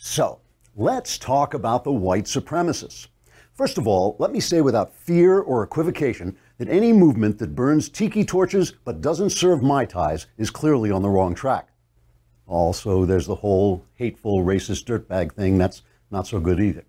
So, let's talk about the white supremacists. First of all, let me say without fear or equivocation that any movement that burns tiki torches but doesn't serve Mai Tais is clearly on the wrong track. Also, there's the whole hateful racist dirtbag thing. That's not so good either.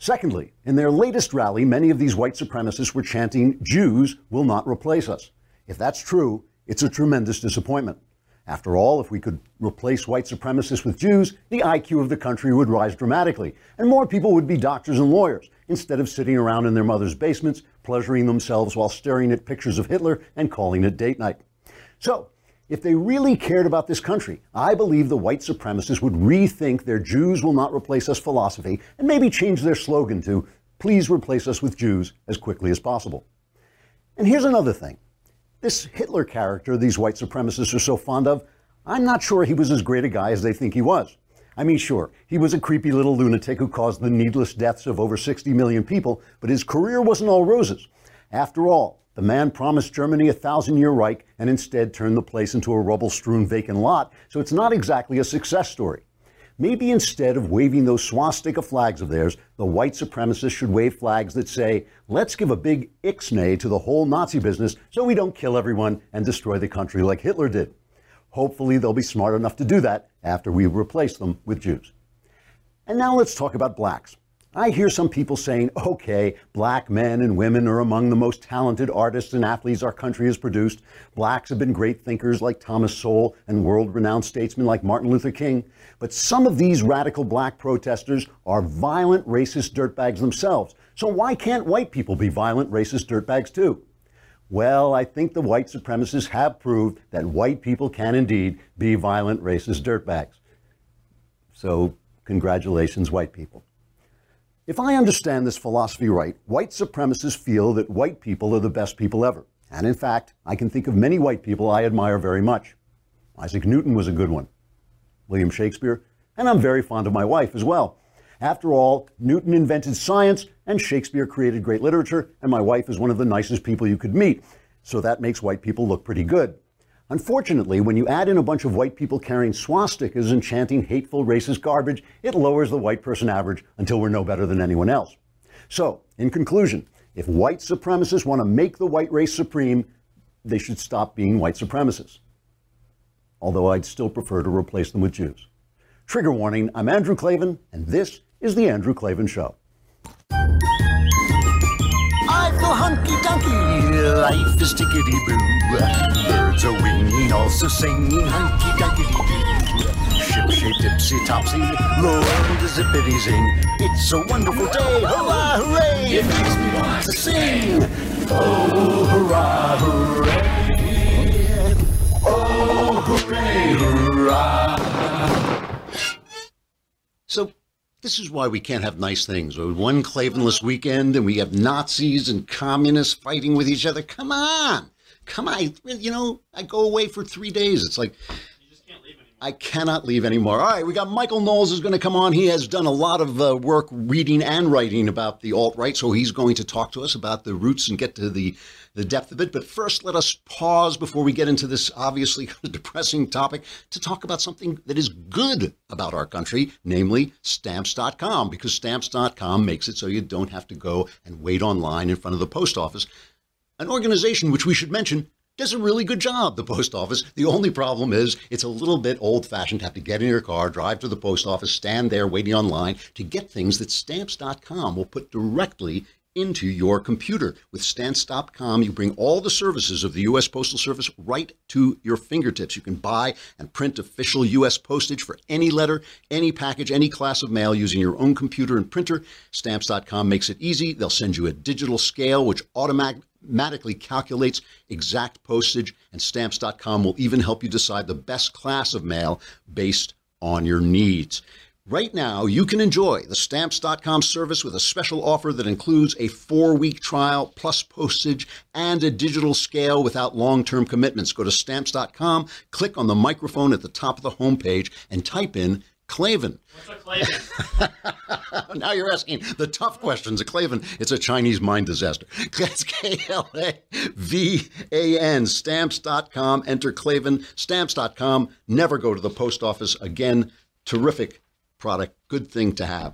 Secondly, in their latest rally, many of these white supremacists were chanting, Jews will not replace us. If that's true, it's a tremendous disappointment. After all, if we could replace white supremacists with Jews, the IQ of the country would rise dramatically, and more people would be doctors and lawyers, instead of sitting around in their mother's basements, pleasuring themselves while staring at pictures of Hitler and calling it date night. So, if they really cared about this country, I believe the white supremacists would rethink their Jews will not replace us philosophy and maybe change their slogan to, please replace us with Jews as quickly as possible. And here's another thing. This Hitler character these white supremacists are so fond of, I'm not sure he was as great a guy as they think he was. I mean, sure, he was a creepy little lunatic who caused the needless deaths of over 60 million people, but his career wasn't all roses. After all, the man promised Germany a thousand year Reich and instead turned the place into a rubble strewn vacant lot, so it's not exactly a success story. Maybe instead of waving those swastika flags of theirs, the white supremacists should wave flags that say, let's give a big ixnay to the whole Nazi business so we don't kill everyone and destroy the country like Hitler did. Hopefully, they'll be smart enough to do that after we replace them with Jews. And now let's talk about blacks. I hear some people saying, okay, black men and women are among the most talented artists and athletes our country has produced. Blacks have been great thinkers like Thomas Sowell and world renowned statesmen like Martin Luther King. But some of these radical black protesters are violent racist dirtbags themselves. So why can't white people be violent racist dirtbags too? Well, I think the white supremacists have proved that white people can indeed be violent racist dirtbags. So, congratulations, white people. If I understand this philosophy right, white supremacists feel that white people are the best people ever. And in fact, I can think of many white people I admire very much. Isaac Newton was a good one, William Shakespeare, and I'm very fond of my wife as well. After all, Newton invented science, and Shakespeare created great literature, and my wife is one of the nicest people you could meet. So that makes white people look pretty good. Unfortunately, when you add in a bunch of white people carrying swastikas and chanting hateful racist garbage, it lowers the white person average until we're no better than anyone else. So, in conclusion, if white supremacists want to make the white race supreme, they should stop being white supremacists. Although I'd still prefer to replace them with Jews. Trigger warning, I'm Andrew Klavan, and this is The Andrew Klavan Show. Life is tickety boo. Birds are winging, also singing hunky dunky doo. Ship shape tipsy topsy, the world is zippity zing. It's a wonderful day, hurrah, hooray! It makes me want to sing. Oh, hurrah, hooray! Oh, hooray, hurrah! This is why we can't have nice things. One Klavanless weekend and we have Nazis and communists fighting with each other. Come on. Come on. You know, I go away for three days. It's like, I cannot leave anymore. All right, we got Michael Knowles is going to come on. He has done a lot of uh, work reading and writing about the alt right, so he's going to talk to us about the roots and get to the the depth of it. But first, let us pause before we get into this obviously depressing topic to talk about something that is good about our country, namely stamps.com, because stamps.com makes it so you don't have to go and wait online in front of the post office. An organization which we should mention does a really good job, the post office. The only problem is it's a little bit old fashioned to have to get in your car, drive to the post office, stand there waiting online to get things that stamps.com will put directly into your computer. With stamps.com, you bring all the services of the U.S. Postal Service right to your fingertips. You can buy and print official U.S. postage for any letter, any package, any class of mail using your own computer and printer. Stamps.com makes it easy. They'll send you a digital scale, which automatically automatically calculates exact postage, and stamps.com will even help you decide the best class of mail based on your needs. Right now, you can enjoy the stamps.com service with a special offer that includes a four week trial plus postage and a digital scale without long term commitments. Go to stamps.com, click on the microphone at the top of the homepage, and type in Klavan. What's a Klavan? now you're asking the tough questions. A Klavan, it's a Chinese mind disaster. That's K L A V A N, stamps.com. Enter Klavan, stamps.com. Never go to the post office again. Terrific product, good thing to have.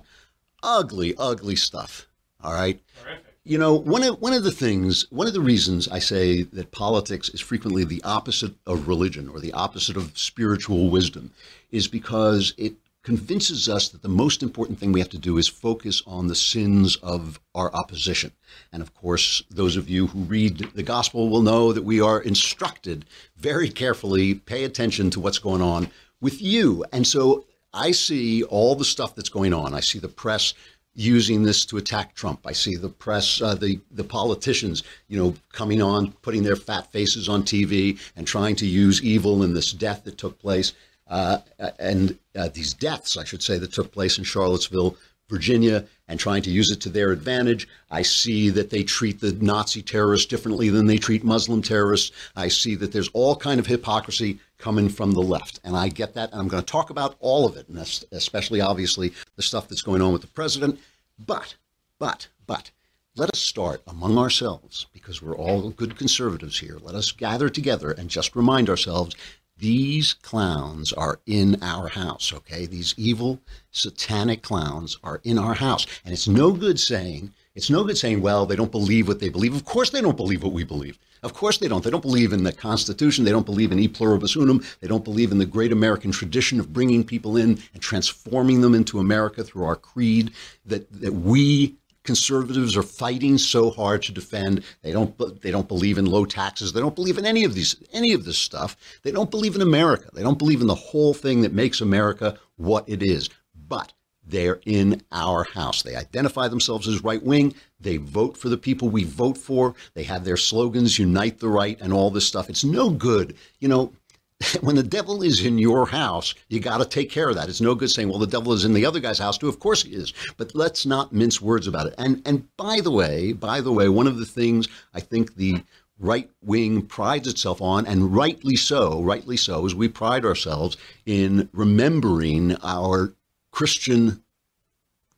Ugly, ugly stuff. All right. Terrific. You know, one of one of the things, one of the reasons I say that politics is frequently the opposite of religion or the opposite of spiritual wisdom is because it convinces us that the most important thing we have to do is focus on the sins of our opposition. And of course, those of you who read the gospel will know that we are instructed very carefully pay attention to what's going on with you. And so I see all the stuff that's going on. I see the press using this to attack Trump. I see the press, uh, the the politicians, you know, coming on, putting their fat faces on TV and trying to use evil in this death that took place, uh, and uh, these deaths, I should say, that took place in Charlottesville, Virginia, and trying to use it to their advantage. I see that they treat the Nazi terrorists differently than they treat Muslim terrorists. I see that there's all kind of hypocrisy coming from the left, and I get that, and I'm going to talk about all of it, and especially obviously the stuff that's going on with the president. But, but, but, let us start among ourselves because we're all good conservatives here. Let us gather together and just remind ourselves these clowns are in our house, okay? These evil, satanic clowns are in our house. And it's no good saying, it's no good saying, well, they don't believe what they believe. Of course they don't believe what we believe. Of course they don't. They don't believe in the Constitution. They don't believe in e pluribus unum. They don't believe in the great American tradition of bringing people in and transforming them into America through our creed that, that we conservatives are fighting so hard to defend. They don't they don't believe in low taxes. They don't believe in any of these any of this stuff. They don't believe in America. They don't believe in the whole thing that makes America what it is. But they're in our house. They identify themselves as right wing. They vote for the people we vote for. They have their slogans, unite the right, and all this stuff. It's no good. You know, when the devil is in your house, you got to take care of that. It's no good saying, "Well, the devil is in the other guy's house too." Of course he is, but let's not mince words about it. And and by the way, by the way, one of the things I think the right wing prides itself on, and rightly so, rightly so, is we pride ourselves in remembering our Christian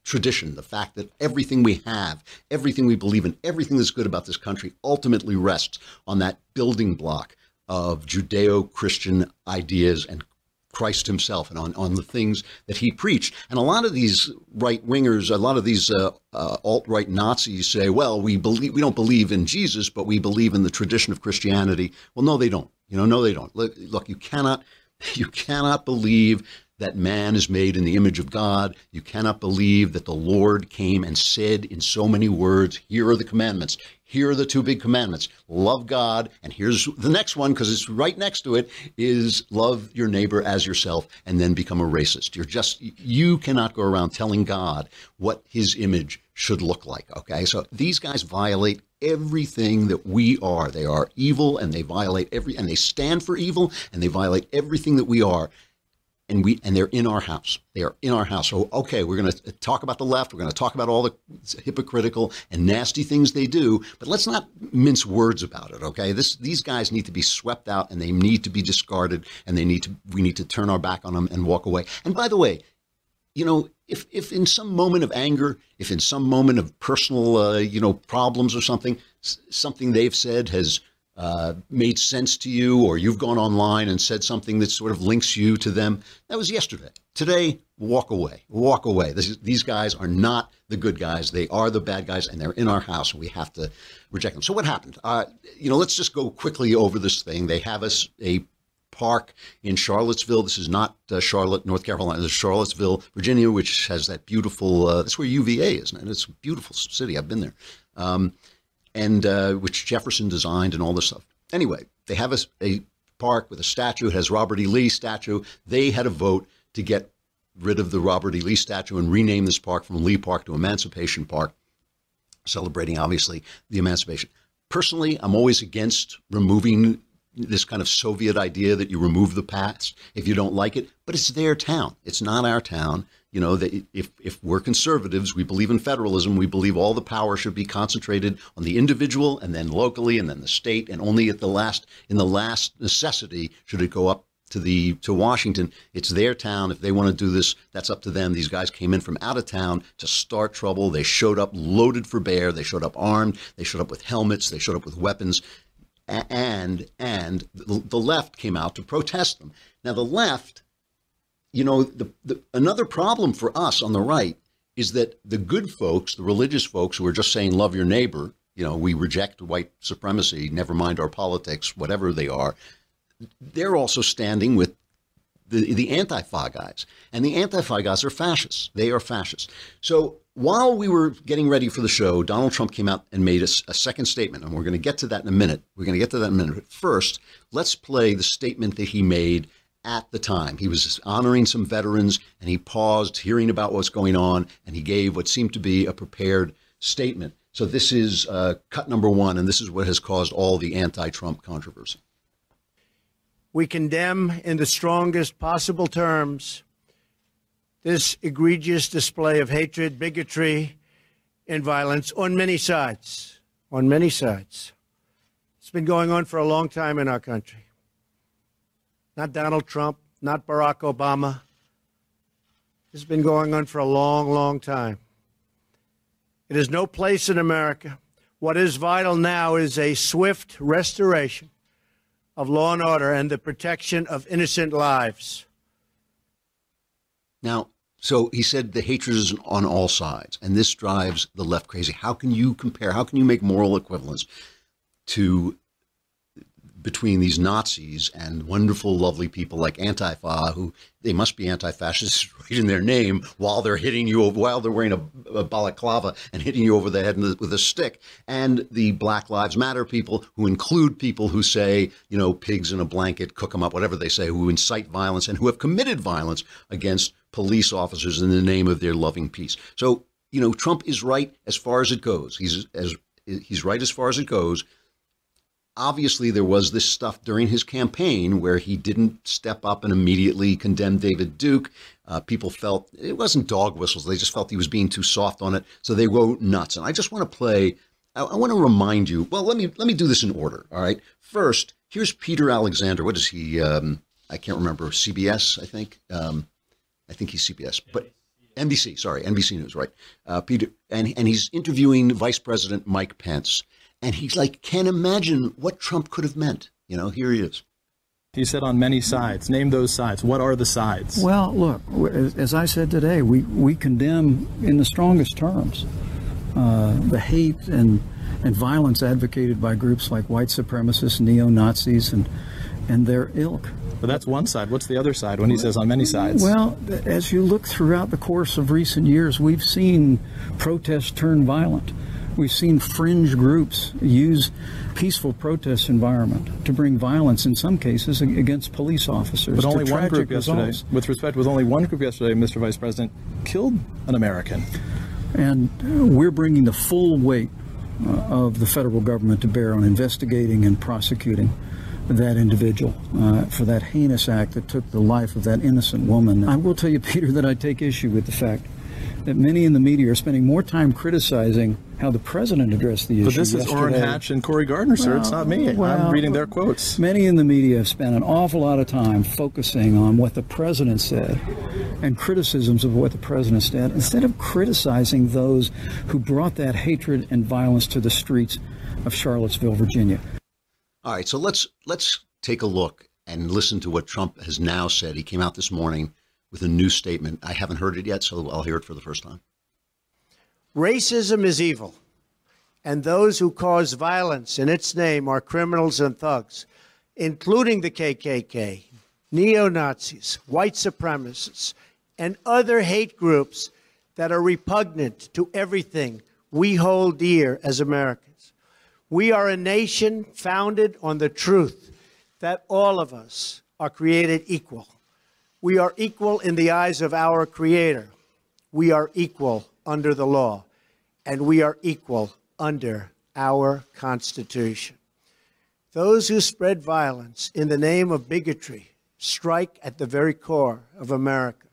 tradition, the fact that everything we have, everything we believe in, everything that's good about this country ultimately rests on that building block of Judeo Christian ideas and Christ himself and on, on the things that he preached. And a lot of these right wingers, a lot of these uh, uh, alt right Nazis say, well, we believe we don't believe in Jesus, but we believe in the tradition of Christianity. Well, no, they don't. You know, no, they don't. Look, look you cannot you cannot believe that man is made in the image of God. You cannot believe that the Lord came and said in so many words, Here are the commandments. Here are the two big commandments love God. And here's the next one, because it's right next to it, is love your neighbor as yourself and then become a racist. You're just, you cannot go around telling God what his image should look like. Okay. So these guys violate everything that we are. They are evil and they violate every, and they stand for evil and they violate everything that we are and we and they're in our house. They are in our house. So okay, we're going to talk about the left. We're going to talk about all the hypocritical and nasty things they do, but let's not mince words about it. Okay, this these guys need to be swept out and they need to be discarded and they need to we need to turn our back on them and walk away. And by the way, you know, if if in some moment of anger, if in some moment of personal uh, you know problems or something, something they've said has uh, made sense to you, or you've gone online and said something that sort of links you to them. That was yesterday. Today, walk away. Walk away. Is, these guys are not the good guys. They are the bad guys, and they're in our house, and we have to reject them. So, what happened? Uh, you know, let's just go quickly over this thing. They have us a park in Charlottesville. This is not uh, Charlotte, North Carolina. This is Charlottesville, Virginia, which has that beautiful. Uh, that's where UVA is, and it's a beautiful city. I've been there. Um, and uh, which Jefferson designed and all this stuff. Anyway, they have a, a park with a statue. It has Robert E. Lee statue. They had a vote to get rid of the Robert E. Lee statue and rename this park from Lee Park to Emancipation Park, celebrating obviously the emancipation. Personally, I'm always against removing this kind of Soviet idea that you remove the past if you don't like it, but it's their town. It's not our town. You know, that if, if we're conservatives, we believe in federalism. We believe all the power should be concentrated on the individual and then locally and then the state. And only at the last, in the last necessity, should it go up to the to Washington. It's their town. If they want to do this, that's up to them. These guys came in from out of town to start trouble. They showed up loaded for bear. They showed up armed. They showed up with helmets. They showed up with weapons. And and the left came out to protest them. Now the left you know, the, the, another problem for us on the right is that the good folks, the religious folks who are just saying love your neighbor, you know, we reject white supremacy, never mind our politics, whatever they are, they're also standing with the, the Antifa guys. And the Antifa guys are fascists. They are fascists. So while we were getting ready for the show, Donald Trump came out and made a, a second statement. And we're going to get to that in a minute. We're going to get to that in a minute. But first, let's play the statement that he made at the time. He was honoring some veterans and he paused, hearing about what's going on, and he gave what seemed to be a prepared statement. So this is uh, cut number one, and this is what has caused all the anti Trump controversy. We condemn in the strongest possible terms this egregious display of hatred, bigotry, and violence on many sides. On many sides. It's been going on for a long time in our country. Not Donald Trump, not Barack Obama. This has been going on for a long, long time. It has no place in America. What is vital now is a swift restoration of law and order and the protection of innocent lives. Now, so he said the hatred is on all sides, and this drives the left crazy. How can you compare? How can you make moral equivalence to between these Nazis and wonderful, lovely people like Antifa, who they must be anti-fascists right in their name, while they're hitting you while they're wearing a, a balaclava and hitting you over the head with a stick, and the Black Lives Matter people, who include people who say, you know, pigs in a blanket, cook them up, whatever they say, who incite violence and who have committed violence against police officers in the name of their loving peace. So, you know, Trump is right as far as it goes. He's as he's right as far as it goes obviously there was this stuff during his campaign where he didn't step up and immediately condemn David Duke. Uh, people felt it wasn't dog whistles; they just felt he was being too soft on it, so they wrote nuts. And I just want to play. I, I want to remind you. Well, let me let me do this in order. All right. First, here's Peter Alexander. What is he? Um, I can't remember. CBS, I think. Um, I think he's CBS, but. NBC, sorry, NBC News, right? Uh, Peter, and and he's interviewing Vice President Mike Pence, and he's like, can't imagine what Trump could have meant. You know, here he is. He said on many sides. Name those sides. What are the sides? Well, look, as I said today, we, we condemn in the strongest terms uh, the hate and, and violence advocated by groups like white supremacists, neo Nazis, and, and their ilk. But that's one side. What's the other side when he says on many sides? Well, as you look throughout the course of recent years, we've seen protests turn violent. We've seen fringe groups use peaceful protest environment to bring violence in some cases against police officers. But only one group yesterday, results. with respect, with only one group yesterday, Mr. Vice President, killed an American. And we're bringing the full weight uh, of the federal government to bear on investigating and prosecuting that individual uh, for that heinous act that took the life of that innocent woman. I will tell you, Peter, that I take issue with the fact that many in the media are spending more time criticizing how the president addressed the issue. But this yesterday. is Orrin Hatch and Cory Gardner, sir. Well, it's not me. Well, I'm reading their quotes. Many in the media have spent an awful lot of time focusing on what the president said and criticisms of what the president said instead of criticizing those who brought that hatred and violence to the streets of Charlottesville, Virginia. All right, so let's let's take a look and listen to what Trump has now said. He came out this morning with a new statement. I haven't heard it yet, so I'll hear it for the first time. Racism is evil, and those who cause violence in its name are criminals and thugs, including the KKK, neo Nazis, white supremacists, and other hate groups that are repugnant to everything we hold dear as Americans. We are a nation founded on the truth that all of us are created equal we are equal in the eyes of our Creator. We are equal under the law, and we are equal under our Constitution. Those who spread violence in the name of bigotry strike at the very core of America.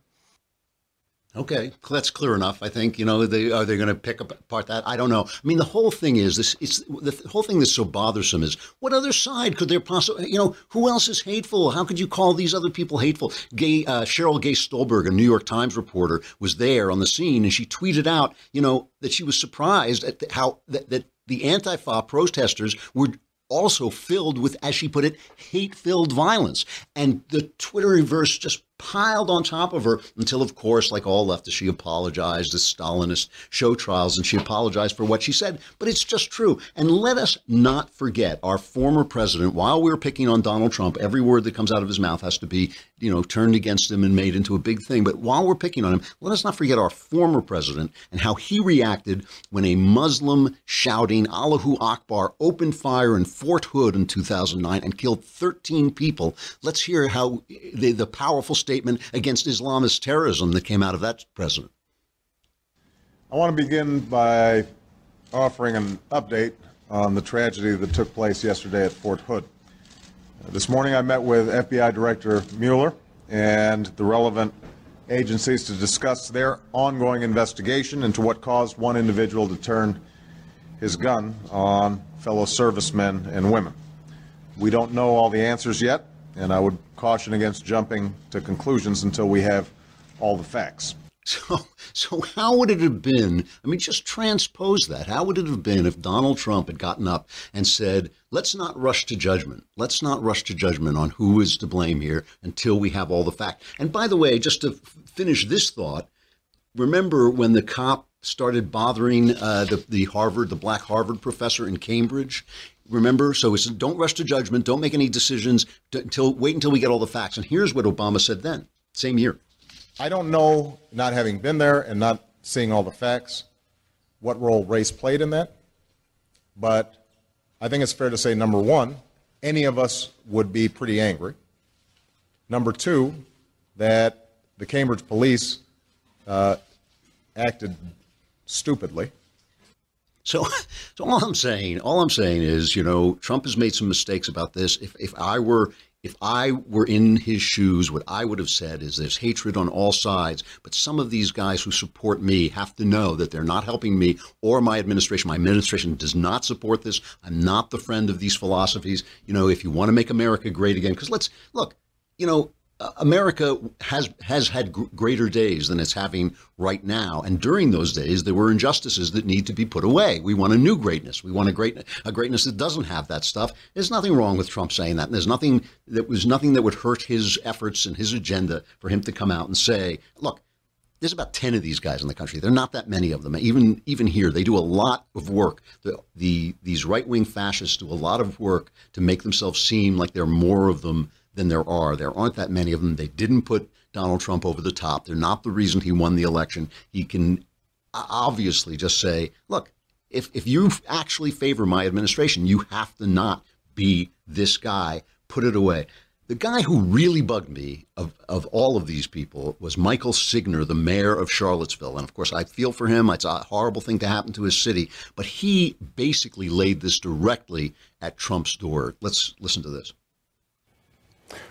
Okay, that's clear enough. I think you know they are they going to pick apart that. I don't know. I mean, the whole thing is this. It's the whole thing that's so bothersome is what other side could there possibly? You know, who else is hateful? How could you call these other people hateful? Gay uh, Sheryl Gay Stolberg, a New York Times reporter, was there on the scene, and she tweeted out, you know, that she was surprised at the, how that, that the Antifa protesters were also filled with, as she put it, hate-filled violence, and the Twitterverse just piled on top of her until, of course, like all leftists, she apologized as Stalinist show trials and she apologized for what she said. But it's just true. And let us not forget our former president, while we're picking on Donald Trump, every word that comes out of his mouth has to be, you know, turned against him and made into a big thing. But while we're picking on him, let us not forget our former president and how he reacted when a Muslim shouting Allahu Akbar opened fire in Fort Hood in 2009 and killed 13 people. Let's hear how the, the powerful statement against Islamist terrorism that came out of that president. I want to begin by offering an update on the tragedy that took place yesterday at Fort Hood. This morning I met with FBI Director Mueller and the relevant agencies to discuss their ongoing investigation into what caused one individual to turn his gun on fellow servicemen and women. We don't know all the answers yet, and I would caution against jumping to conclusions until we have all the facts. So, so how would it have been? I mean, just transpose that. How would it have been if Donald Trump had gotten up and said, let's not rush to judgment. Let's not rush to judgment on who is to blame here until we have all the facts. And by the way, just to finish this thought, remember when the cop started bothering uh, the, the Harvard, the black Harvard professor in Cambridge? Remember, so it's don't rush to judgment, don't make any decisions until wait until we get all the facts. And here's what Obama said then, same year. I don't know, not having been there and not seeing all the facts, what role race played in that. But I think it's fair to say, number one, any of us would be pretty angry. Number two, that the Cambridge police uh, acted stupidly. So, so all I'm saying, all I'm saying is, you know, Trump has made some mistakes about this. If if I were if I were in his shoes, what I would have said is there's hatred on all sides, but some of these guys who support me have to know that they're not helping me or my administration. My administration does not support this. I'm not the friend of these philosophies. You know, if you want to make America great again, because let's look, you know, America has has had greater days than it's having right now, and during those days, there were injustices that need to be put away. We want a new greatness. We want a great a greatness that doesn't have that stuff. There's nothing wrong with Trump saying that. And there's nothing that was nothing that would hurt his efforts and his agenda for him to come out and say, "Look, there's about 10 of these guys in the country. There are not that many of them. Even even here, they do a lot of work. The, the these right-wing fascists do a lot of work to make themselves seem like there are more of them than there are. There aren't that many of them. They didn't put Donald Trump over the top. They're not the reason he won the election. He can obviously just say, look, if, if you actually favor my administration, you have to not be this guy. Put it away. The guy who really bugged me of, of all of these people was Michael Signer, the mayor of Charlottesville. And of course, I feel for him. It's a horrible thing to happen to his city. But he basically laid this directly at Trump's door. Let's listen to this.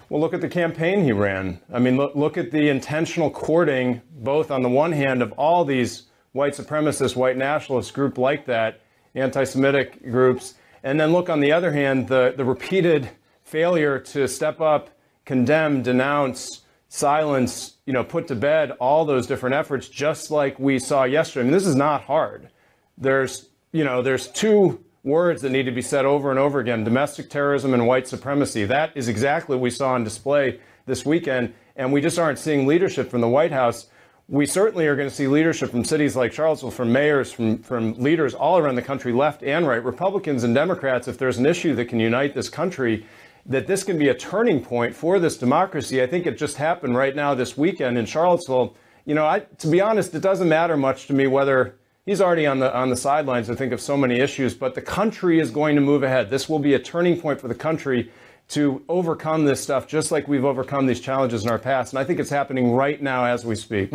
Well, look at the campaign he ran. I mean, look, look at the intentional courting, both on the one hand of all these white supremacist, white nationalist group like that, anti-Semitic groups, and then look on the other hand, the, the repeated failure to step up, condemn, denounce, silence, you know, put to bed all those different efforts, just like we saw yesterday. I mean, this is not hard. There's, you know, there's two words that need to be said over and over again domestic terrorism and white supremacy. That is exactly what we saw on display this weekend. And we just aren't seeing leadership from the White House. We certainly are going to see leadership from cities like Charlottesville, from mayors, from, from leaders all around the country, left and right, Republicans and Democrats. If there's an issue that can unite this country, that this can be a turning point for this democracy. I think it just happened right now this weekend in Charlottesville. You know, I, to be honest, it doesn't matter much to me whether he's already on the on the sidelines. I think of so many issues, but the country is going to move ahead. This will be a turning point for the country to overcome this stuff, just like we've overcome these challenges in our past. And I think it's happening right now as we speak.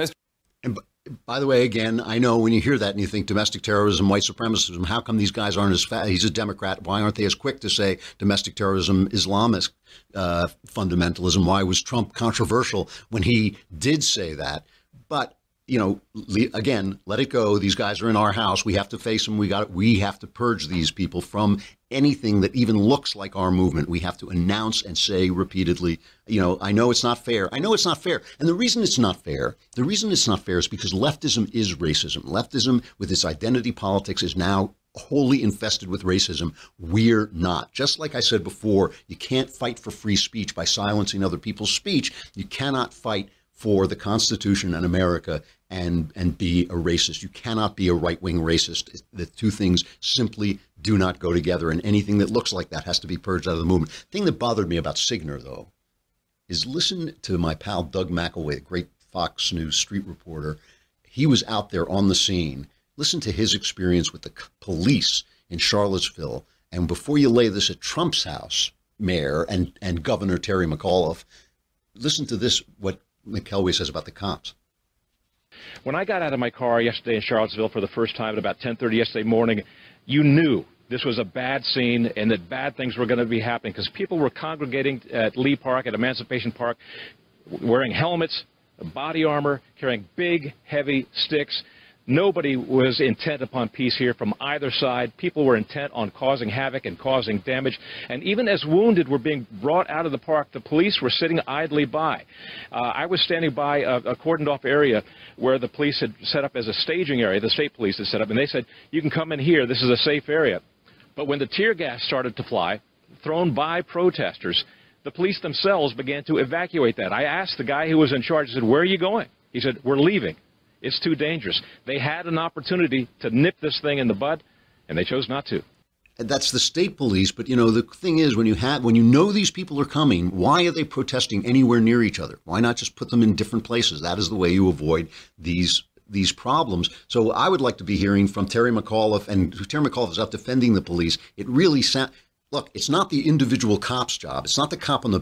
And by the way, again, I know when you hear that and you think domestic terrorism, white supremacism, how come these guys aren't as? He's a Democrat. Why aren't they as quick to say domestic terrorism, Islamist uh, fundamentalism? Why was Trump controversial when he did say that? But you know, again, let it go. These guys are in our house. We have to face them. We got. We have to purge these people from anything that even looks like our movement. We have to announce and say repeatedly, you know, I know it's not fair. I know it's not fair. And the reason it's not fair, the reason it's not fair is because leftism is racism. Leftism, with its identity politics, is now wholly infested with racism. We're not. Just like I said before, you can't fight for free speech by silencing other people's speech. You cannot fight for the Constitution and America and and be a racist. You cannot be a right wing racist. The two things simply do not go together, and anything that looks like that has to be purged out of the movement. The thing that bothered me about Signer, though, is listen to my pal Doug McKelway, the great Fox News street reporter. He was out there on the scene. Listen to his experience with the police in Charlottesville. And before you lay this at Trump's house, Mayor and, and Governor Terry McAuliffe, listen to this what McKelway says about the cops. When I got out of my car yesterday in Charlottesville for the first time at about 10:30 yesterday morning, you knew this was a bad scene and that bad things were going to be happening because people were congregating at Lee Park at Emancipation Park wearing helmets, body armor, carrying big heavy sticks. Nobody was intent upon peace here from either side. People were intent on causing havoc and causing damage. And even as wounded were being brought out of the park, the police were sitting idly by. Uh, I was standing by a, a cordoned off area where the police had set up as a staging area, the state police had set up, and they said, You can come in here, this is a safe area. But when the tear gas started to fly, thrown by protesters, the police themselves began to evacuate that. I asked the guy who was in charge, I said, Where are you going? He said, We're leaving. It's too dangerous. They had an opportunity to nip this thing in the bud, and they chose not to. That's the state police, but you know the thing is when you have when you know these people are coming, why are they protesting anywhere near each other? Why not just put them in different places? That is the way you avoid these these problems. So I would like to be hearing from Terry McAuliffe, and Terry McAuliffe is out defending the police. It really sounds. Look, it's not the individual cop's job. It's not the cop on the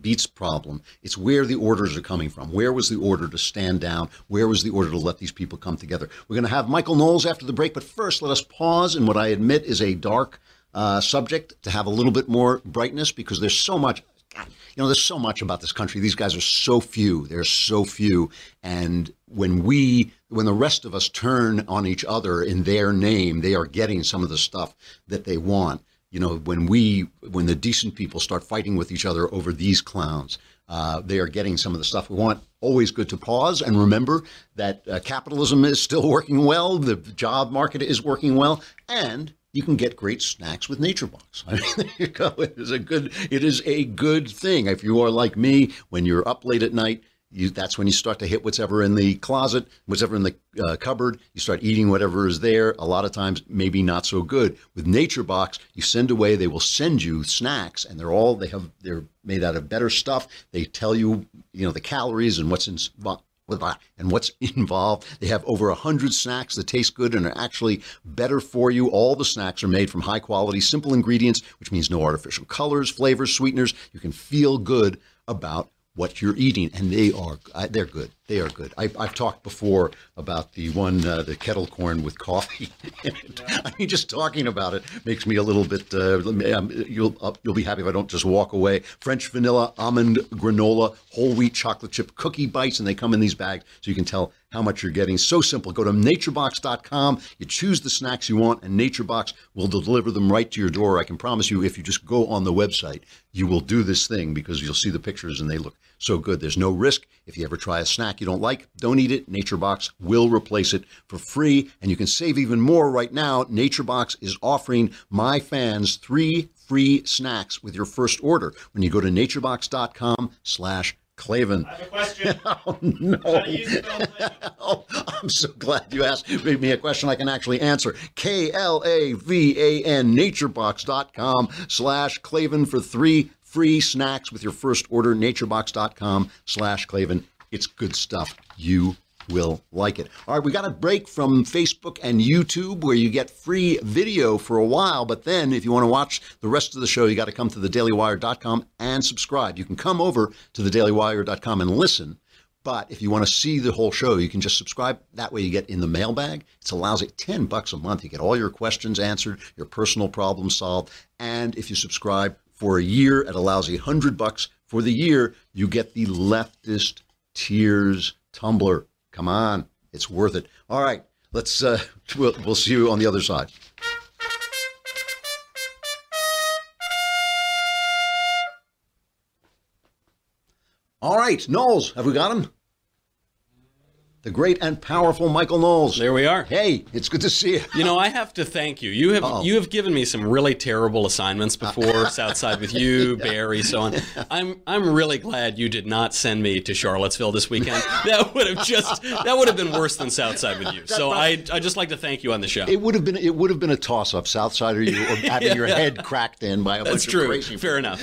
beats problem. It's where the orders are coming from. Where was the order to stand down? Where was the order to let these people come together? We're going to have Michael Knowles after the break, but first, let us pause in what I admit is a dark uh, subject to have a little bit more brightness because there's so much. God, you know, there's so much about this country. These guys are so few. They're so few, and when we, when the rest of us turn on each other in their name, they are getting some of the stuff that they want you know, when we, when the decent people start fighting with each other over these clowns, uh, they are getting some of the stuff we want. Always good to pause and remember that uh, capitalism is still working well, the job market is working well, and you can get great snacks with Nature Box. I mean, there you go. It is a good. It is a good thing. If you are like me, when you're up late at night, you, that's when you start to hit whatever in the closet, whatever in the uh, cupboard. You start eating whatever is there. A lot of times, maybe not so good. With Nature Box, you send away. They will send you snacks, and they're all they have. They're made out of better stuff. They tell you, you know, the calories and what's in and what's involved. They have over a hundred snacks that taste good and are actually better for you. All the snacks are made from high quality, simple ingredients, which means no artificial colors, flavors, sweeteners. You can feel good about what you're eating, and they are they're good. They are good. I've, I've talked before about the one, uh, the kettle corn with coffee. I mean, just talking about it makes me a little bit. Uh, you'll uh, you'll be happy if I don't just walk away. French vanilla, almond granola, whole wheat chocolate chip cookie bites, and they come in these bags, so you can tell how much you're getting. So simple. Go to naturebox.com. You choose the snacks you want, and NatureBox will deliver them right to your door. I can promise you, if you just go on the website, you will do this thing because you'll see the pictures and they look so good. There's no risk. If you ever try a snack you don't like, don't eat it. NatureBox will replace it for free, and you can save even more right now. NatureBox is offering my fans three free snacks with your first order when you go to naturebox.com slash Klavan. I have a question. oh, no. How do you spell Oh, I'm so glad you asked me a question I can actually answer. K L A V A N, naturebox.com slash Klavan for three free snacks with your first order. Naturebox.com slash Klavan. It's good stuff. You will like it. All right, we got a break from Facebook and YouTube where you get free video for a while, but then if you want to watch the rest of the show, you got to come to thedailywire.com and subscribe. You can come over to thedailywire.com and listen. But if you want to see the whole show, you can just subscribe. That way you get in the mailbag. It's a lousy 10 bucks a month. You get all your questions answered, your personal problems solved. And if you subscribe for a year at a lousy 100 bucks for the year, you get the leftist tears tumbler. Come on, it's worth it. All right, let's. Uh, we'll, we'll see you on the other side. All right, Knowles, have we got him? The great and powerful Michael Knowles. There we are. Hey, it's good to see you. You know, I have to thank you. You have Uh-oh. you have given me some really terrible assignments before, Southside with you, Barry, so on. I'm I'm really glad you did not send me to Charlottesville this weekend. That would have just that would have been worse than Southside with you. So I I just like to thank you on the show. It would have been it would have been a toss up, Southside or you, or having your Yeah. head cracked in by a That's bunch true. of crazy. Fair enough.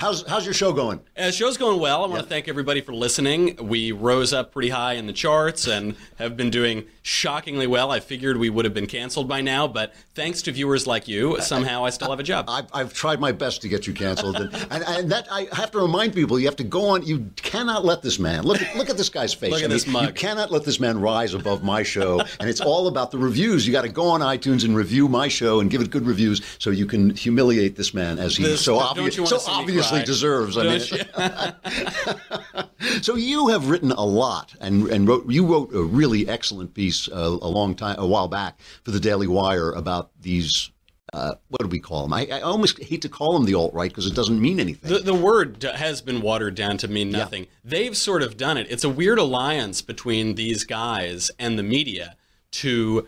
how's how's your show going? Uh, show's going well. I want to thank everybody for listening. We rose up pretty high in the charts and have been doing shockingly well. I figured we would have been canceled by now, but thanks to viewers like you, somehow I still have a job. I've, I've tried my best to get you canceled, and, and, and that I have to remind people: you have to go on. You cannot let this man look. At, look at this guy's face. Look at I mean, this mug. You cannot let this man rise above my show, and it's all about the reviews. You got to go on iTunes and review my show and give it good reviews, so you can humiliate this man as he This- so, don't obvious, you wanna so obviously deserves. I Don't mean, so you have written a lot, and and wrote you wrote a really excellent piece uh, a long time a while back for the Daily Wire about these. Uh, what do we call them? I, I almost hate to call them the alt right because it doesn't mean anything. The, the word has been watered down to mean nothing. They've sort of done it. It's a weird alliance between these guys and the media to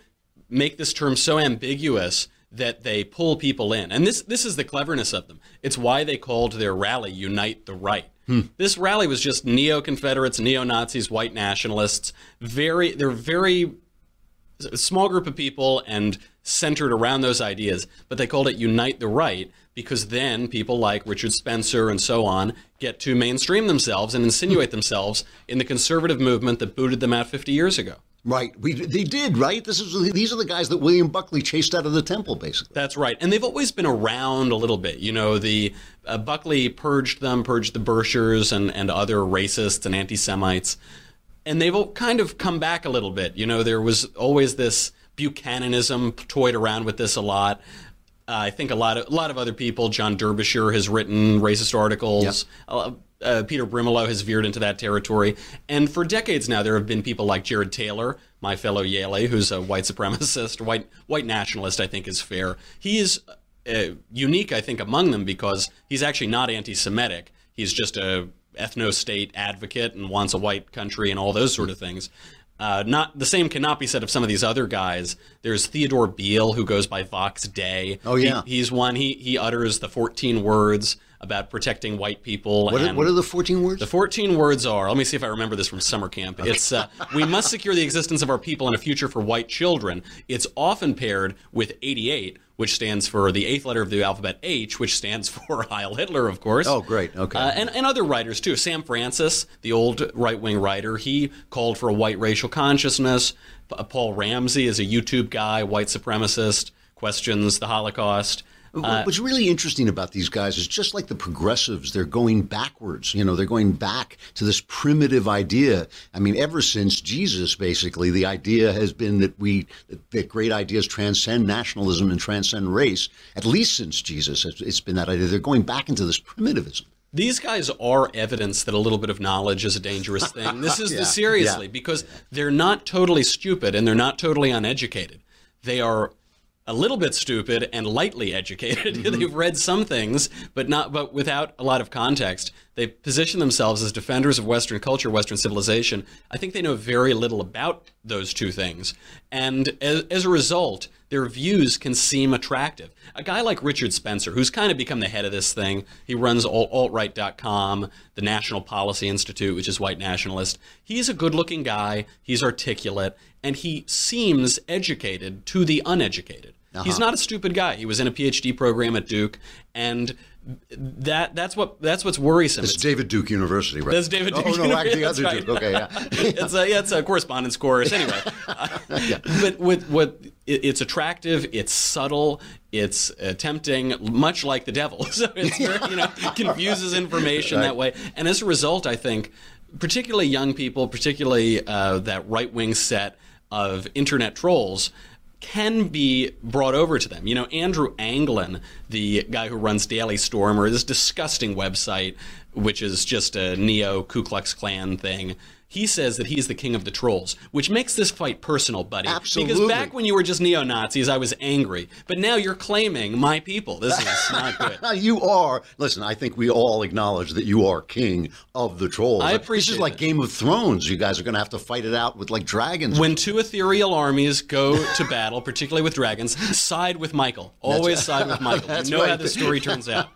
make this term so ambiguous that they pull people in. And this this is the cleverness of them. It's why they called their rally "Unite the Right." This rally was just neo-Confederates, neo-Nazis, white nationalists. Very, they're very small group of people and centered around those ideas, but they called it Unite the Right because then people like Richard Spencer and so on get to mainstream themselves and insinuate themselves in the conservative movement that booted them out 50 years ago. Right. We they did right. This is these are the guys that William Buckley chased out of the temple, basically. That's right, and they've always been around a little bit. You know, the uh, Buckley purged them, purged the Birchers and and other racists and anti-Semites, and they've kind of come back a little bit. You know, there was always this Buchananism toyed around with this a lot. Uh, I think a lot of a lot of other people. John Derbyshire has written racist articles. Uh, uh, Peter Brimelow has veered into that territory, and for decades now, there have been people like Jared Taylor, my fellow Yale, who's a white supremacist, white white nationalist. I think is fair. He is uh, unique, I think, among them because he's actually not anti-Semitic. He's just a ethno-state advocate and wants a white country and all those sort of things. Uh, not the same cannot be said of some of these other guys. There's Theodore Beale who goes by Vox Day. Oh, yeah. He- he's one. He he utters the 14 words about protecting white people. What are, what are the fourteen words? the 14 words are. Let me see if I remember this from summer camp. It's uh, we must secure the existence of our people and a future for white children. It's often paired with 88, which stands for the eighth letter of the alphabet H, which stands for Heil Hitler, of course. Oh, great. Okay. Uh, and, and other writers too. Sam Francis, the old right wing writer, he called for a white racial consciousness. Paul Ramsey is a YouTube guy, white supremacist, questions the Holocaust. Uh, What's really interesting about these guys is just like the progressives, they're going backwards. You know, they're going back to this primitive idea. I mean, ever since Jesus, basically, the idea has been that we that, great ideas transcend nationalism and transcend race. At least since Jesus, it's, it's been that idea. They're going back into this primitivism. These guys are evidence that a little bit of knowledge is a dangerous thing. This is Yeah, the seriously yeah. because they're not totally stupid and they're not totally uneducated. They are a little bit stupid and lightly educated. Mm-hmm. They've read some things, but not but without a lot of context. They position themselves as defenders of Western culture, Western civilization. I think they know very little about those two things, and as, as a result, their views can seem attractive. A guy like Richard Spencer, who's kind of become the head of this thing, he runs alt- altright.com, the National Policy Institute, which is white nationalist. He's a good-looking guy. He's articulate, and he seems educated to the uneducated. Uh-huh. He's not a stupid guy. He was in a PhD program at Duke, and that that's what that's what's worrisome. It's It's- David Duke University, right? that's David Duke. Oh, no, actually, the other right. Duke. Okay, yeah. it's a yeah, it's a correspondence course anyway. Uh, But with what it, it's attractive, it's subtle, it's uh, tempting, much like the devil. So it's very, you know confuses information that way, and as a result, I think particularly young people, particularly uh, that right wing set of internet trolls can be brought over to them. You know, Andrew Anglin, the guy who runs Daily Stormer, this disgusting website, which is just a neo Ku Klux Klan thing. He says that he's the king of the trolls, which makes this fight personal, buddy. Absolutely. Because back when you were just neo Nazis, I was angry. But now you're claiming my people. This is not good. Now, you are. Listen, I think we all acknowledge that you are king of the trolls. I This is like. Game of Thrones. You guys are going to have to fight it out with like dragons. When two ethereal armies go to battle, particularly with dragons, side with Michael. Always side with Michael. That's you know how the story turns out.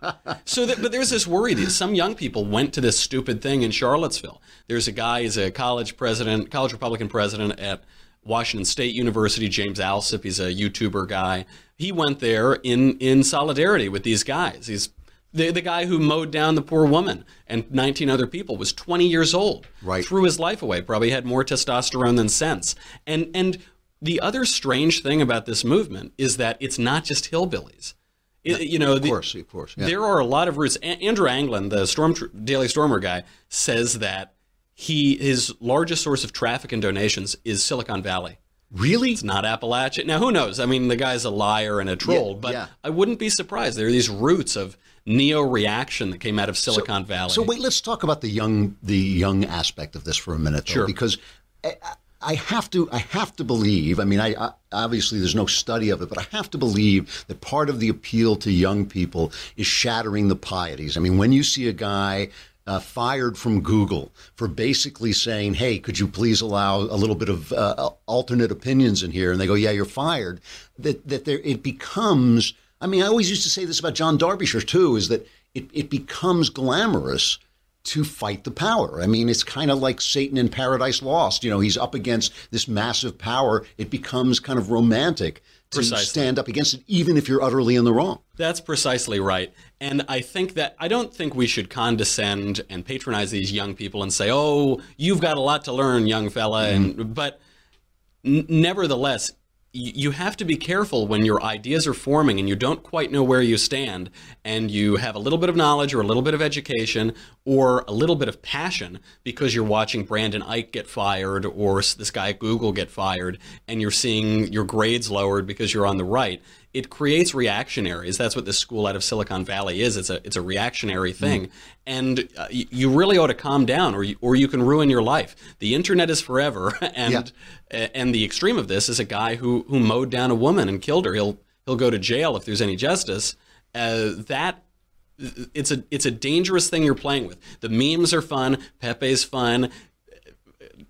So, that, but there's this worry that some young people went to this stupid thing in Charlottesville. There's a guy, he's a college president, college Republican president at Washington State University, James Allsup. He's a YouTuber guy. He went there in in solidarity with these guys. He's the, the guy who mowed down the poor woman and 19 other people was 20 years old. Right. Threw his life away. Probably had more testosterone than sense. And and the other strange thing about this movement is that it's not just hillbillies. It- you know, of the- course, of course. yeah. there are a lot of roots. Andrew Anglin, the Storm Daily Stormer guy, says that he his largest source of traffic and donations is Silicon Valley. Really? It's not Appalachia. Now, who knows? I mean, the guy's a liar and a troll, Yeah, but yeah. I wouldn't be surprised. There are these roots of neo reaction that came out of Silicon Valley. So wait, let's talk about the young the young aspect of this for a minute, though, Sure. because I, I have to I have to believe. I mean, I, I obviously there's no study of it, but I have to believe that part of the appeal to young people is shattering the pieties. I mean, when you see a guy. Uh, fired from Google for basically saying, "Hey, could you please allow a little bit of uh, alternate opinions in here?" And they go, "Yeah, you're fired." That that there it becomes. I mean, I always used to say this about John Derbyshire too: is that it, it becomes glamorous to fight the power. I mean, it's kind of like Satan in Paradise Lost. You know, he's up against this massive power. It becomes kind of romantic to stand up against it, even if you're utterly in the wrong. That's precisely right. And I think that I don't think we should condescend and patronize these young people and say, "Oh, you've got a lot to learn, young fella." And mm-hmm. but n- nevertheless, you have to be careful when your ideas are forming and you don't quite know where you stand and you have a little bit of knowledge or a little bit of education or a little bit of passion because you're watching Brendan Eich get fired or this guy at Google get fired and you're seeing your grades lowered because you're on the right. It creates reactionaries. That's what this school out of Silicon Valley is. It's a it's a reactionary thing, and uh, y- you really ought to calm down, or you, or you can ruin your life. The internet is forever, and and the extreme of this is a guy who who mowed down a woman and killed her. He'll he'll go to jail if there's any justice. Uh, that it's a it's a dangerous thing you're playing with. The memes are fun. Pepe's fun.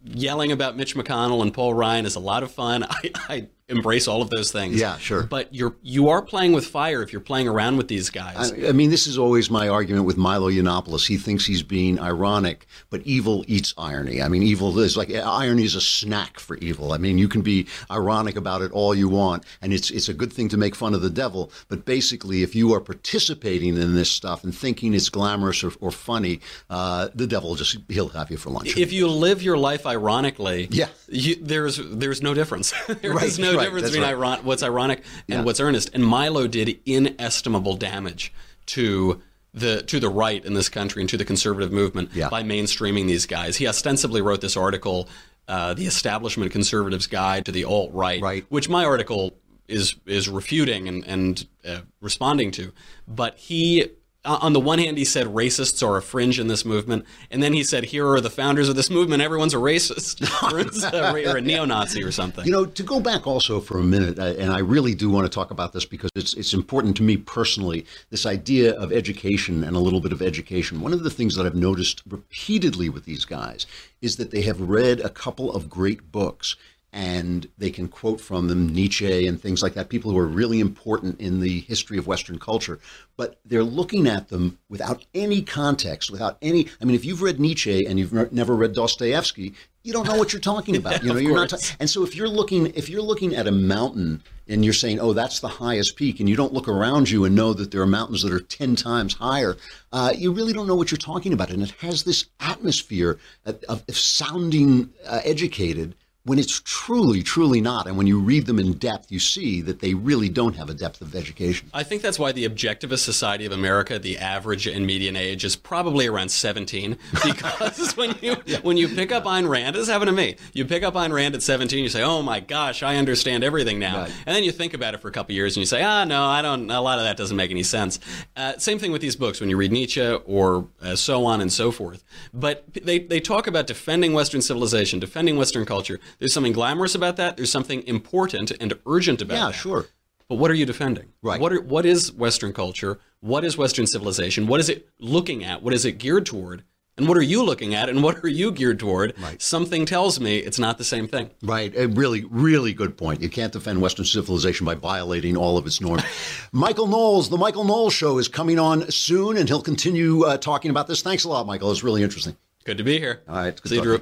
Yelling about Mitch McConnell and Paul Ryan is a lot of fun. I, I embrace all of those things. Yeah, sure. But you're you are playing with fire if you're playing around with these guys. I, I mean, this is always my argument with Milo Yiannopoulos. He thinks he's being ironic, but evil eats irony. I mean, evil is like irony is a snack for evil. I mean, you can be ironic about it all you want, and it's it's a good thing to make fun of the devil. But basically, if you are participating in this stuff and thinking it's glamorous or, or funny, uh, the devil just he'll have you for lunch. if you live your life ironically, Yeah. you, there's there's no difference. There is Right, no right, difference between right. iron, what's ironic and Yeah. what's earnest. And Milo did inestimable damage to the to the right in this country and to the conservative movement Yeah. by mainstreaming these guys. He ostensibly wrote this article, uh, "The Establishment Conservatives Guide to the Alt Right," Right. which my article is is refuting and and uh, responding to. But he. Uh, On the one hand, he said racists are a fringe in this movement, and then he said, "Here are the founders of this movement. Everyone's a racist, or, a, or a neo-Nazi, or something." You know, to go back also for a minute, uh, and I really do want to talk about this because it's it's important to me personally. This idea of education and a little bit of education. One of the things that I've noticed repeatedly with these guys is that they have read a couple of great books. And they can quote from them Nietzsche and things like that, people who are really important in the history of Western culture. But they're looking at them without any context, without any. I mean, if you've read Nietzsche and you've ne- never read Dostoevsky, you don't know what you're talking about. You know, you're not. course. And so if you're looking if you're looking at a mountain and you're saying, "Oh, that's the highest peak," and you don't look around you and know that there are mountains that are ten times higher, uh, you really don't know what you're talking about. And it has this atmosphere of, of sounding uh, educated when it's truly, truly not. And when you read them in depth, you see that they really don't have a depth of education. I think that's why the Objectivist Society of America, the average and median age is probably around 17. Because when you when you pick up Ayn Rand, this happened to me. You pick up Ayn Rand at 17, you say, "Oh my gosh, I understand everything now." Right. And then you think about it for a couple years, and you say, "Ah, no, I don't. A lot of that doesn't make any sense." Uh, same thing with these books when you read Nietzsche or uh, so on and so forth. But they they talk about defending Western civilization, defending Western culture. There's something glamorous about that. There's something important and urgent about Yeah, that. Yeah, sure. But what are you defending? Right. What are, what is Western culture? What is Western civilization? What is it looking at? What is it geared toward? And what are you looking at? And what are you geared toward? Right. Something tells me it's not the same thing. Right. A really, really good point. You can't defend Western civilization by violating all of its norms. Michael Knowles, the Michael Knowles Show is coming on soon, and he'll continue uh, talking about this. Thanks a lot, Michael. It's really interesting. Good to be here. All right. See you. Drew.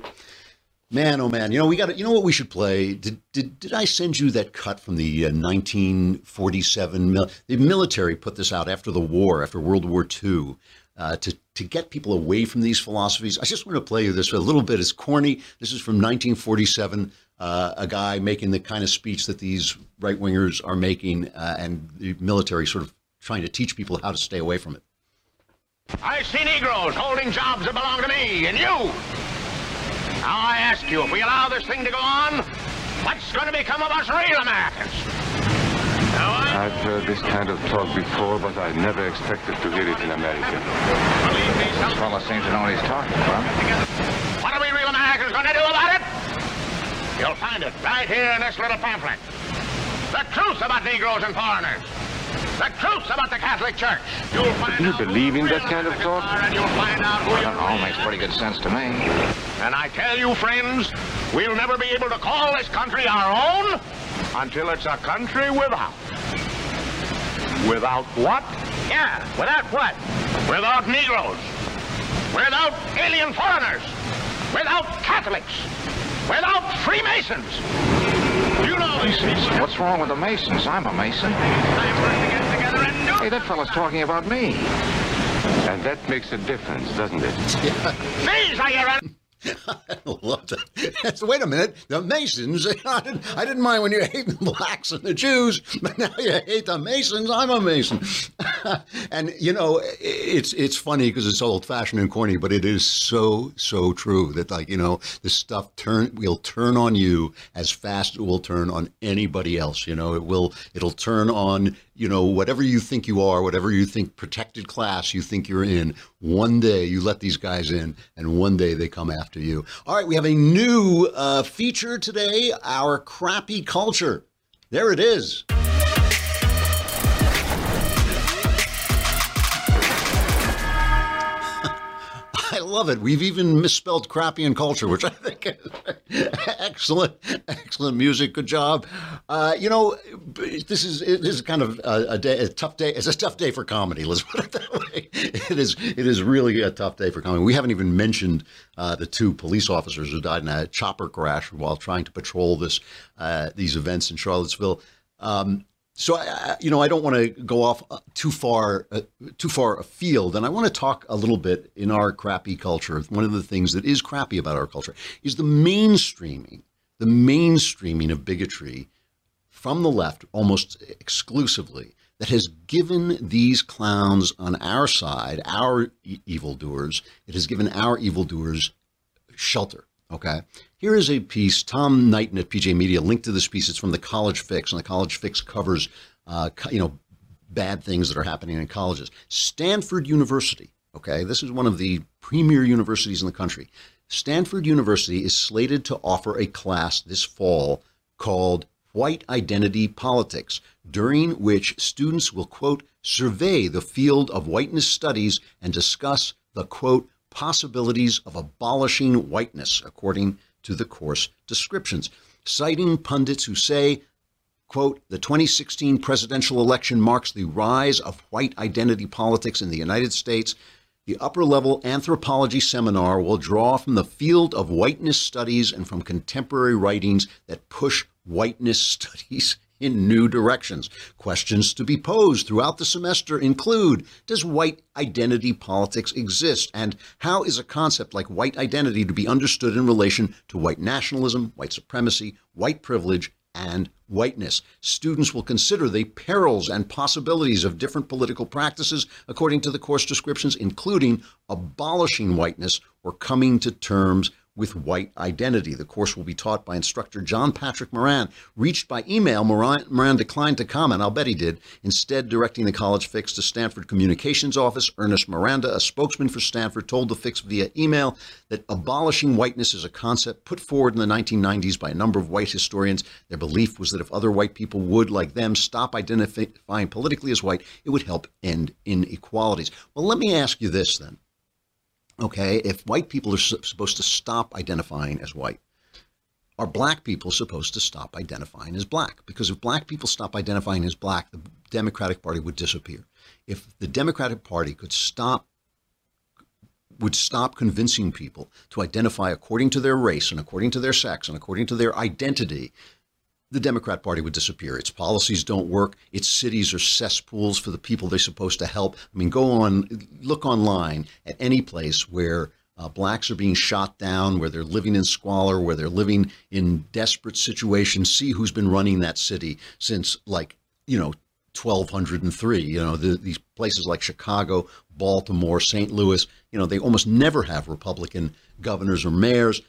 Man, oh man, you know we got. You know what we should play? Did did, did I send you that cut from the uh, 1947? Mil- the military put this out after the war, after World War II, uh, to to get people away from these philosophies. I just want to play you this a little bit. It's corny. This is from 1947. Uh, a guy making the kind of speech that these right wingers are making, uh, and the military sort of trying to teach people how to stay away from it. I see Negroes holding jobs that belong to me and you. Now I ask you, if we allow this thing to go on, what's going to become of us real Americans? Now I I've heard this kind of talk before, but I never expected to hear it in America. believe me, some fellow seems to know what he's talking about. What are we real Americans going to do about it? You'll find it right here in this little pamphlet. The truth about Negroes and foreigners. The truth about the Catholic Church. You'll find you believe in that kind of talk? and you'll find out who I don't know, makes pretty good sense to me. And I tell you, friends, we'll never be able to call this country our own until it's a country without. Without what? Yeah, without what? Without Negroes. Without alien foreigners. Without Catholics. Without Freemasons. You know these. What's wrong with the Masons? I'm a Mason. Hey, that fellow's talking about me. And that makes a difference, doesn't it? These are your... un- I love that. Wait a minute. The Masons, I didn't, I didn't mind when you hate the blacks and the Jews, but now you hate the Masons. I'm a Mason. and, you know, it's it's funny because it's old fashioned and corny, but it is so, so true that, like, you know, this stuff turn will turn on you as fast as it will turn on anybody else. You know, it will, it'll turn on, you know, whatever you think you are, whatever you think protected class you think you're in. One day you let these guys in, and one day they come after you. All right, we have a new uh, feature today our crappy culture. There it is. Love it. We've even misspelled crappy and culture, which I think is excellent, excellent music. Good job. Uh, you know, this is it is kind of a, a day, a tough day. It's a tough day for comedy. Let's put it that way. It is. It is really a tough day for comedy. We haven't even mentioned uh, the two police officers who died in a chopper crash while trying to patrol this uh, these events in Charlottesville. Um, so, I, you know, I don't want to go off uh, too far, uh, too far afield, and I want to talk a little bit in our crappy culture. One of the things that is crappy about our culture is the mainstreaming, the mainstreaming of bigotry from the left, almost exclusively, that has given these clowns on our side, our e- evildoers, it has given our evildoers shelter. Okay. Here is a piece, Tom Knighton at PJ Media, linked to this piece. It's from the College Fix, and the College Fix covers, uh, you know, bad things that are happening in colleges. Stanford University, okay, this is one of the premier universities in the country. Stanford University is slated to offer a class this fall called White Identity Politics, during which students will, quote, survey the field of whiteness studies and discuss the, quote, possibilities of abolishing whiteness, according to the course descriptions, citing pundits who say, quote, the 2016 presidential election marks the rise of white identity politics in the United States. The upper level anthropology seminar will draw from the field of whiteness studies and from contemporary writings that push whiteness studies in new directions. Questions to be posed throughout the semester include Does white identity politics exist? And how is a concept like white identity to be understood in relation to white nationalism, white supremacy, white privilege, and whiteness. Students will consider the perils and possibilities of different political practices according to the course descriptions, including abolishing whiteness or coming to terms with white identity. The course will be taught by instructor John Patrick Moran. Reached by email, Moran, Moran declined to comment. I'll bet he did. Instead, directing the college fix to Stanford Communications Office, Ernest Miranda, a spokesman for Stanford, told the fix via email that abolishing whiteness is a concept put forward in the 1990s by a number of white historians. Their belief was that if other white people would, like them, stop identifying politically as white, it would help end inequalities. Well, let me ask you this then okay, if white people are supposed to stop identifying as white, are black people supposed to stop identifying as black? Because if black people stop identifying as black, the Democratic Party would disappear. If the Democratic Party could stop would stop convincing people to identify according to their race and according to their sex and according to their identity the Democrat Party would disappear. Its policies don't work. Its cities are cesspools for the people they're supposed to help. I mean, go on, look online at any place where uh, blacks are being shot down, where they're living in squalor, where they're living in desperate situations. See who's been running that city since, like, you know, 1203. You know, the, these places like Chicago, Baltimore, St. Louis, you know, they almost never have Republican governors or mayors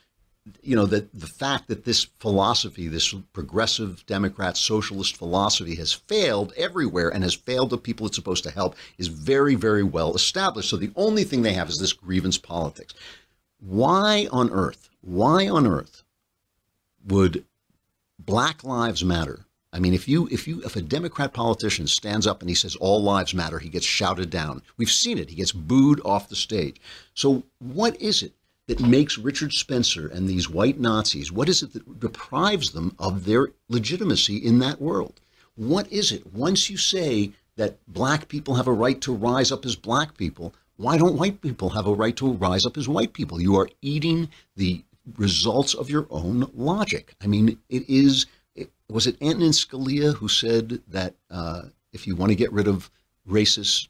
you know that the fact that this philosophy this progressive democrat socialist philosophy has failed everywhere and has failed the people it's supposed to help is very very well established so the only thing they have is this grievance politics why on earth why on earth would black lives matter I mean, if you if you if a Democrat politician stands up and he says all lives matter, he gets shouted down. We've seen it. He gets booed off the stage. So what is it that makes Richard Spencer and these white Nazis, what is it that deprives them of their legitimacy in that world? What is it? Once you say that black people have a right to rise up as black people, why don't white people have a right to rise up as white people? You are eating the results of your own logic. I mean, it is, it, was it Antonin Scalia who said that uh, if you want to get rid of racist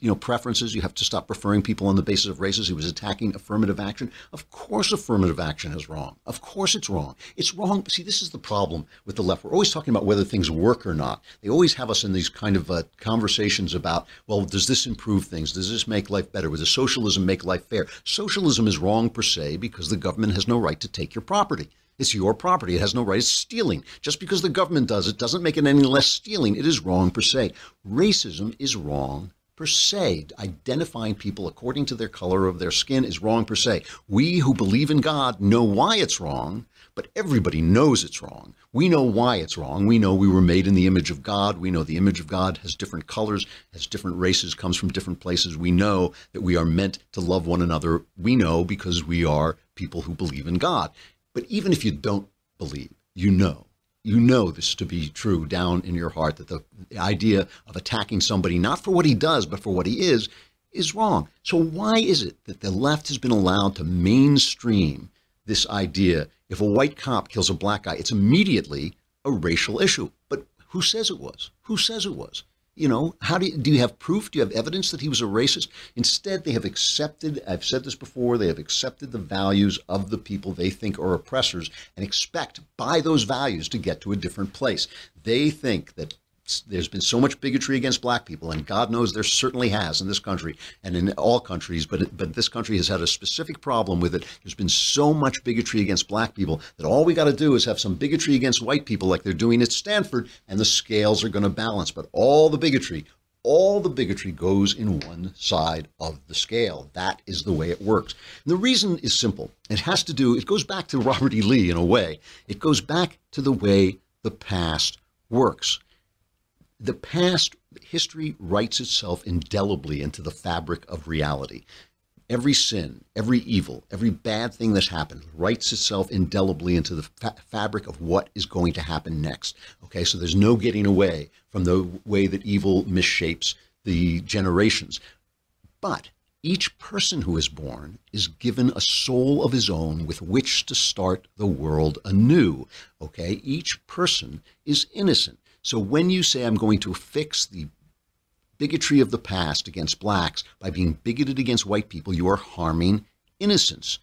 you know preferences. You have to stop preferring people on the basis of races. He was attacking affirmative action. Of course affirmative action is wrong. Of course it's wrong. It's wrong. See this is the problem with the left. We're always talking about whether things work or not. They always have us in these kind of uh, conversations about well does this improve things? Does this make life better? Does socialism make life fair? Socialism is wrong per se because the government has no right to take your property. It's your property. It has no right. It's stealing. Just because the government does it doesn't make it any less stealing. It is wrong per se. Racism is wrong per se. Identifying people according to their color of their skin is wrong per se. We who believe in God know why it's wrong, but everybody knows it's wrong. We know why it's wrong. We know we were made in the image of God. We know the image of God has different colors, has different races, comes from different places. We know that we are meant to love one another. We know because we are people who believe in God. But even if you don't believe, you know you know this to be true down in your heart that the, the idea of attacking somebody not for what he does but for what he is is wrong. So why is it that the left has been allowed to mainstream this idea if a white cop kills a black guy it's immediately a racial issue. But who says it was? Who says it was? You know, how do you, do you have proof? Do you have evidence that he was a racist? Instead, they have accepted, I've said this before, they have accepted the values of the people they think are oppressors and expect by those values to get to a different place. They think that there's been so much bigotry against black people, and God knows there certainly has in this country and in all countries, but but this country has had a specific problem with it. There's been so much bigotry against black people that all we got to do is have some bigotry against white people, like they're doing at Stanford, and the scales are going to balance. But all the bigotry, all the bigotry goes in one side of the scale. That is the way it works. And the reason is simple. It has to do. It goes back to Robert E. Lee in a way. It goes back to the way the past works the past history writes itself indelibly into the fabric of reality. Every sin, every evil, every bad thing that's happened writes itself indelibly into the fa- fabric of what is going to happen next. Okay, so there's no getting away from the way that evil misshapes the generations. But Each person who is born is given a soul of his own with which to start the world anew. Okay? Each person is innocent. So when you say, I'm going to fix the bigotry of the past against blacks by being bigoted against white people, you are harming innocence.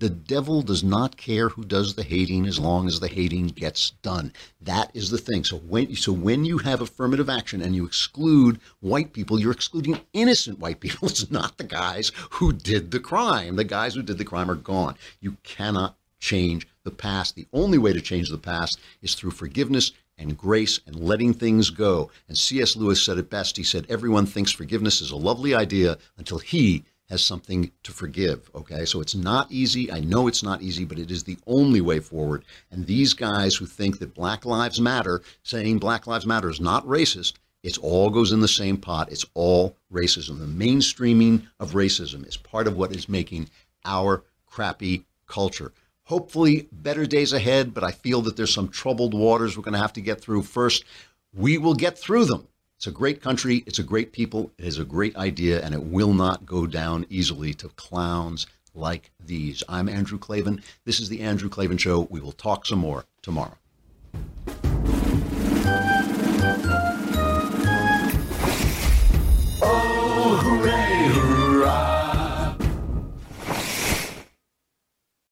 The devil does not care who does the hating as long as the hating gets done. That is the thing. So when so when you have affirmative action and you exclude white people, you're excluding innocent white people. It's not the guys who did the crime. The guys who did the crime are gone. You cannot change the past. The only way to change the past is through forgiveness and grace and letting things go. And C.S. Lewis said it best. He said, Everyone thinks forgiveness is a lovely idea until he has something to forgive. Okay, so it's not easy. I know it's not easy, but it is the only way forward. And these guys who think that Black Lives Matter, saying Black Lives Matter is not racist, it all goes in the same pot. It's all racism. The mainstreaming of racism is part of what is making our crappy culture. Hopefully, better days ahead, but I feel that there's some troubled waters we're going to have to get through first. We will get through them. It's a great country. It's a great people. It is a great idea, and it will not go down easily to clowns like these. I'm Andrew Klavan. This is The Andrew Klavan Show. We will talk some more tomorrow.